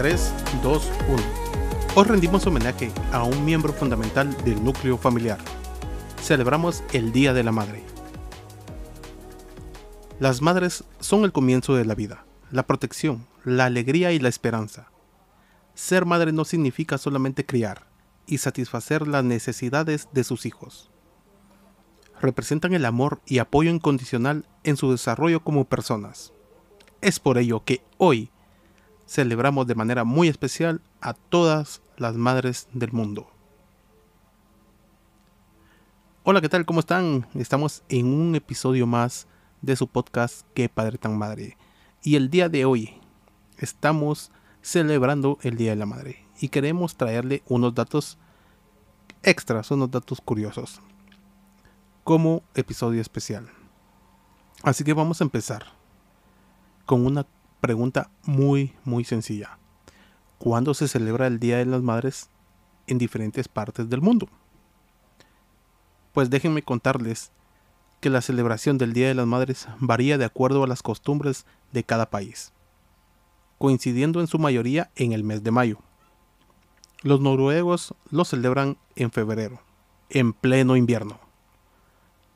3, 2, 1. Hoy rendimos homenaje a un miembro fundamental del núcleo familiar. Celebramos el Día de la Madre. Las madres son el comienzo de la vida, la protección, la alegría y la esperanza. Ser madre no significa solamente criar y satisfacer las necesidades de sus hijos. Representan el amor y apoyo incondicional en su desarrollo como personas. Es por ello que hoy celebramos de manera muy especial a todas las madres del mundo. Hola, ¿qué tal? ¿Cómo están? Estamos en un episodio más de su podcast Qué Padre tan Madre. Y el día de hoy estamos celebrando el Día de la Madre y queremos traerle unos datos extras, unos datos curiosos como episodio especial. Así que vamos a empezar con una pregunta muy, muy sencilla. ¿Cuándo se celebra el Día de las Madres en diferentes partes del mundo? Pues déjenme contarles que la celebración del Día de las Madres varía de acuerdo a las costumbres de cada país, coincidiendo en su mayoría en el mes de mayo. Los noruegos lo celebran en febrero, en pleno invierno.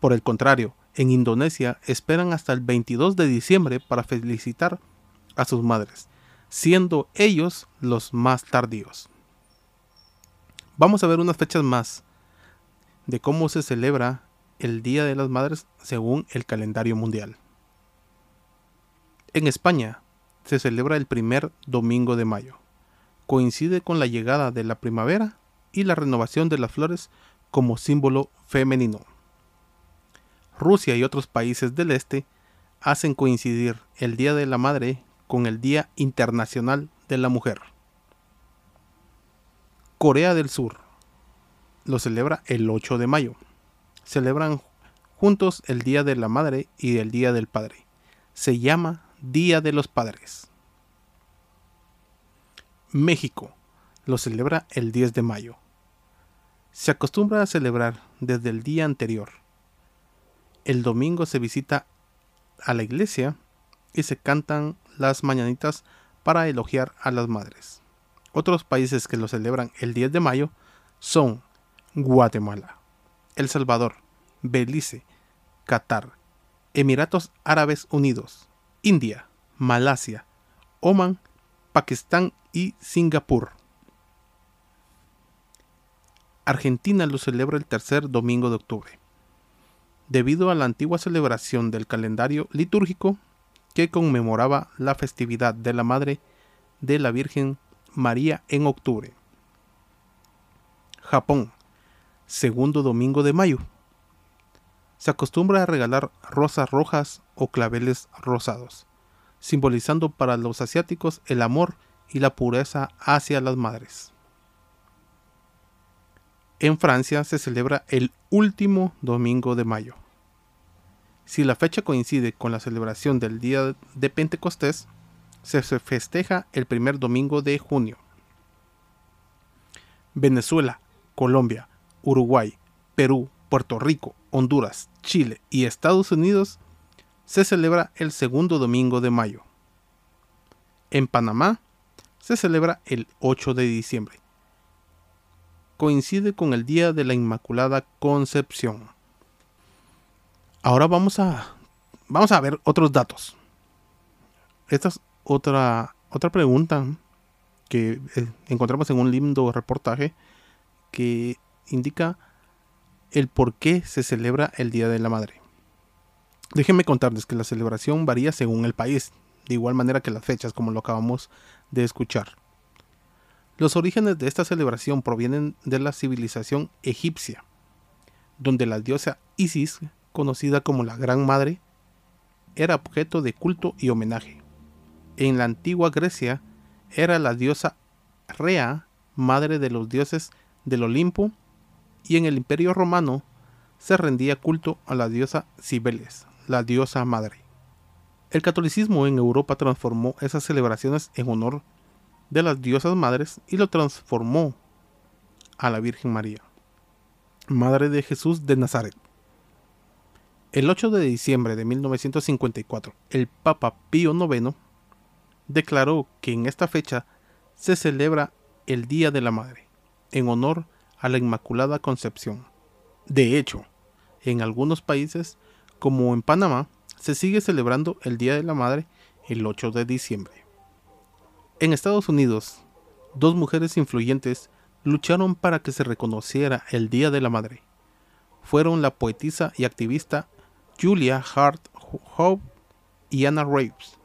Por el contrario, en Indonesia esperan hasta el 22 de diciembre para felicitar a sus madres, siendo ellos los más tardíos. Vamos a ver unas fechas más de cómo se celebra el Día de las Madres según el calendario mundial. En España se celebra el primer domingo de mayo. Coincide con la llegada de la primavera y la renovación de las flores como símbolo femenino. Rusia y otros países del este hacen coincidir el Día de la Madre con el Día Internacional de la Mujer. Corea del Sur lo celebra el 8 de mayo. Celebran juntos el Día de la Madre y el Día del Padre. Se llama Día de los Padres. México lo celebra el 10 de mayo. Se acostumbra a celebrar desde el día anterior. El domingo se visita a la iglesia y se cantan las mañanitas para elogiar a las madres. Otros países que lo celebran el 10 de mayo son Guatemala, El Salvador, Belice, Qatar, Emiratos Árabes Unidos, India, Malasia, Oman, Pakistán y Singapur. Argentina lo celebra el tercer domingo de octubre. Debido a la antigua celebración del calendario litúrgico, que conmemoraba la festividad de la Madre de la Virgen María en octubre. Japón, segundo domingo de mayo. Se acostumbra a regalar rosas rojas o claveles rosados, simbolizando para los asiáticos el amor y la pureza hacia las madres. En Francia se celebra el último domingo de mayo. Si la fecha coincide con la celebración del día de Pentecostés, se festeja el primer domingo de junio. Venezuela, Colombia, Uruguay, Perú, Puerto Rico, Honduras, Chile y Estados Unidos se celebra el segundo domingo de mayo. En Panamá se celebra el 8 de diciembre. Coincide con el Día de la Inmaculada Concepción. Ahora vamos a, vamos a ver otros datos. Esta es otra, otra pregunta que eh, encontramos en un lindo reportaje que indica el por qué se celebra el Día de la Madre. Déjenme contarles que la celebración varía según el país, de igual manera que las fechas, como lo acabamos de escuchar. Los orígenes de esta celebración provienen de la civilización egipcia, donde la diosa Isis conocida como la Gran Madre, era objeto de culto y homenaje. En la antigua Grecia era la diosa Rea, madre de los dioses del Olimpo, y en el Imperio Romano se rendía culto a la diosa Cibeles, la diosa madre. El catolicismo en Europa transformó esas celebraciones en honor de las diosas madres y lo transformó a la Virgen María, madre de Jesús de Nazaret. El 8 de diciembre de 1954, el Papa Pío IX declaró que en esta fecha se celebra el Día de la Madre, en honor a la Inmaculada Concepción. De hecho, en algunos países, como en Panamá, se sigue celebrando el Día de la Madre el 8 de diciembre. En Estados Unidos, dos mujeres influyentes lucharon para que se reconociera el Día de la Madre. Fueron la poetisa y activista Julia Hart Hope y Anna Reeves.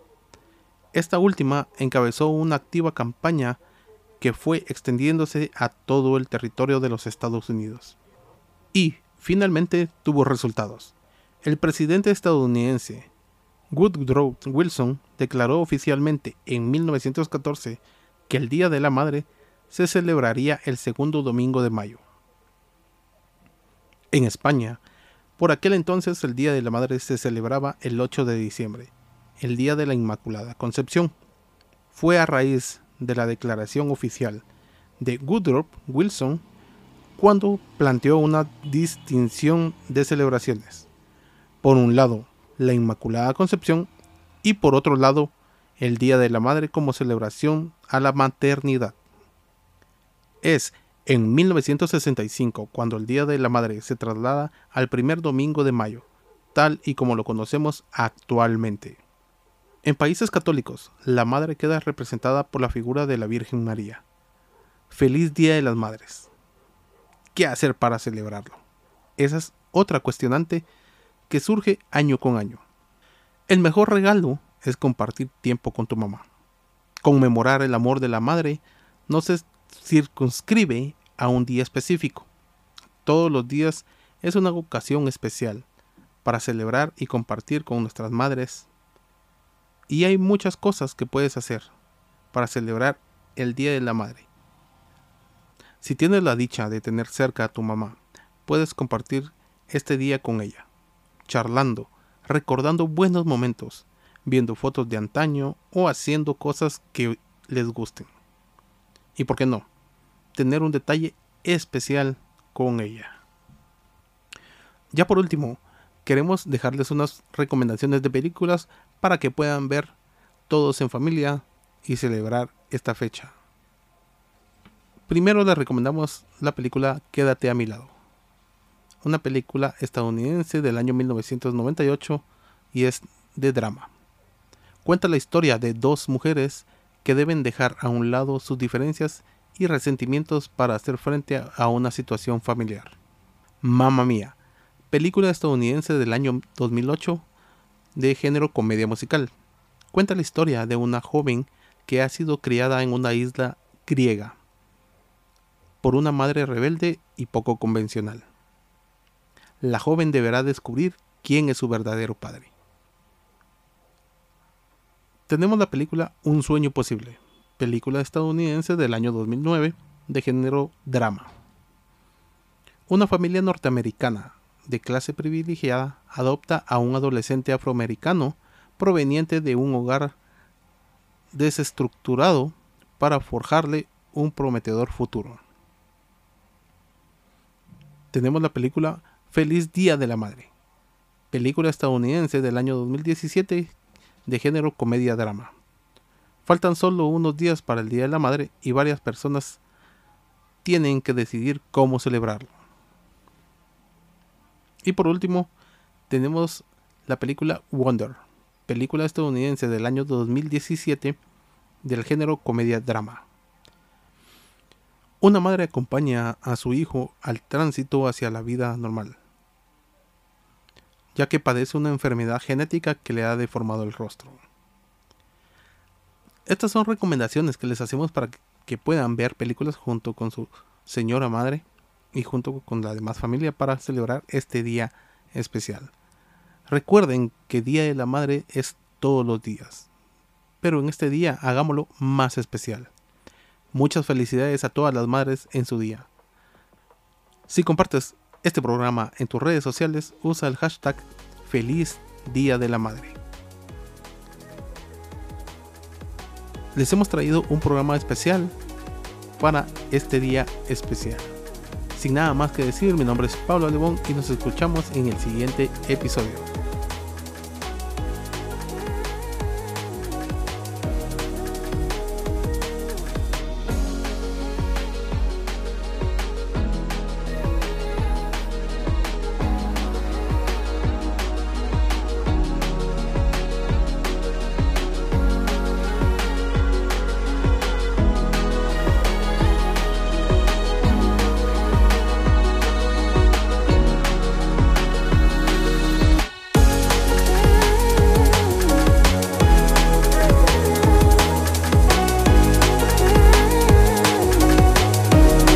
Esta última encabezó una activa campaña que fue extendiéndose a todo el territorio de los Estados Unidos. Y, finalmente, tuvo resultados. El presidente estadounidense Woodrow Wilson declaró oficialmente en 1914 que el Día de la Madre se celebraría el segundo domingo de mayo. En España, por aquel entonces el Día de la Madre se celebraba el 8 de diciembre, el Día de la Inmaculada Concepción. Fue a raíz de la declaración oficial de Woodrow Wilson cuando planteó una distinción de celebraciones. Por un lado, la Inmaculada Concepción y por otro lado, el Día de la Madre como celebración a la maternidad. Es en 1965 cuando el Día de la Madre se traslada al primer domingo de mayo, tal y como lo conocemos actualmente. En países católicos, la Madre queda representada por la figura de la Virgen María. Feliz Día de las Madres. ¿Qué hacer para celebrarlo? Esa es otra cuestionante que surge año con año. El mejor regalo es compartir tiempo con tu mamá. Conmemorar el amor de la madre no se circunscribe a un día específico. Todos los días es una ocasión especial para celebrar y compartir con nuestras madres. Y hay muchas cosas que puedes hacer para celebrar el Día de la Madre. Si tienes la dicha de tener cerca a tu mamá, puedes compartir este día con ella charlando, recordando buenos momentos, viendo fotos de antaño o haciendo cosas que les gusten. Y por qué no, tener un detalle especial con ella. Ya por último, queremos dejarles unas recomendaciones de películas para que puedan ver todos en familia y celebrar esta fecha. Primero les recomendamos la película Quédate a mi lado una película estadounidense del año 1998 y es de drama. Cuenta la historia de dos mujeres que deben dejar a un lado sus diferencias y resentimientos para hacer frente a una situación familiar. Mamma Mía, película estadounidense del año 2008 de género comedia musical. Cuenta la historia de una joven que ha sido criada en una isla griega por una madre rebelde y poco convencional la joven deberá descubrir quién es su verdadero padre. Tenemos la película Un sueño posible, película estadounidense del año 2009 de género drama. Una familia norteamericana de clase privilegiada adopta a un adolescente afroamericano proveniente de un hogar desestructurado para forjarle un prometedor futuro. Tenemos la película Feliz Día de la Madre, película estadounidense del año 2017 de género comedia-drama. Faltan solo unos días para el Día de la Madre y varias personas tienen que decidir cómo celebrarlo. Y por último, tenemos la película Wonder, película estadounidense del año 2017 del género comedia-drama. Una madre acompaña a su hijo al tránsito hacia la vida normal, ya que padece una enfermedad genética que le ha deformado el rostro. Estas son recomendaciones que les hacemos para que puedan ver películas junto con su señora madre y junto con la demás familia para celebrar este día especial. Recuerden que Día de la Madre es todos los días, pero en este día hagámoslo más especial. Muchas felicidades a todas las madres en su día. Si compartes este programa en tus redes sociales, usa el hashtag Feliz Día de la Madre. Les hemos traído un programa especial para este día especial. Sin nada más que decir, mi nombre es Pablo Alebón y nos escuchamos en el siguiente episodio.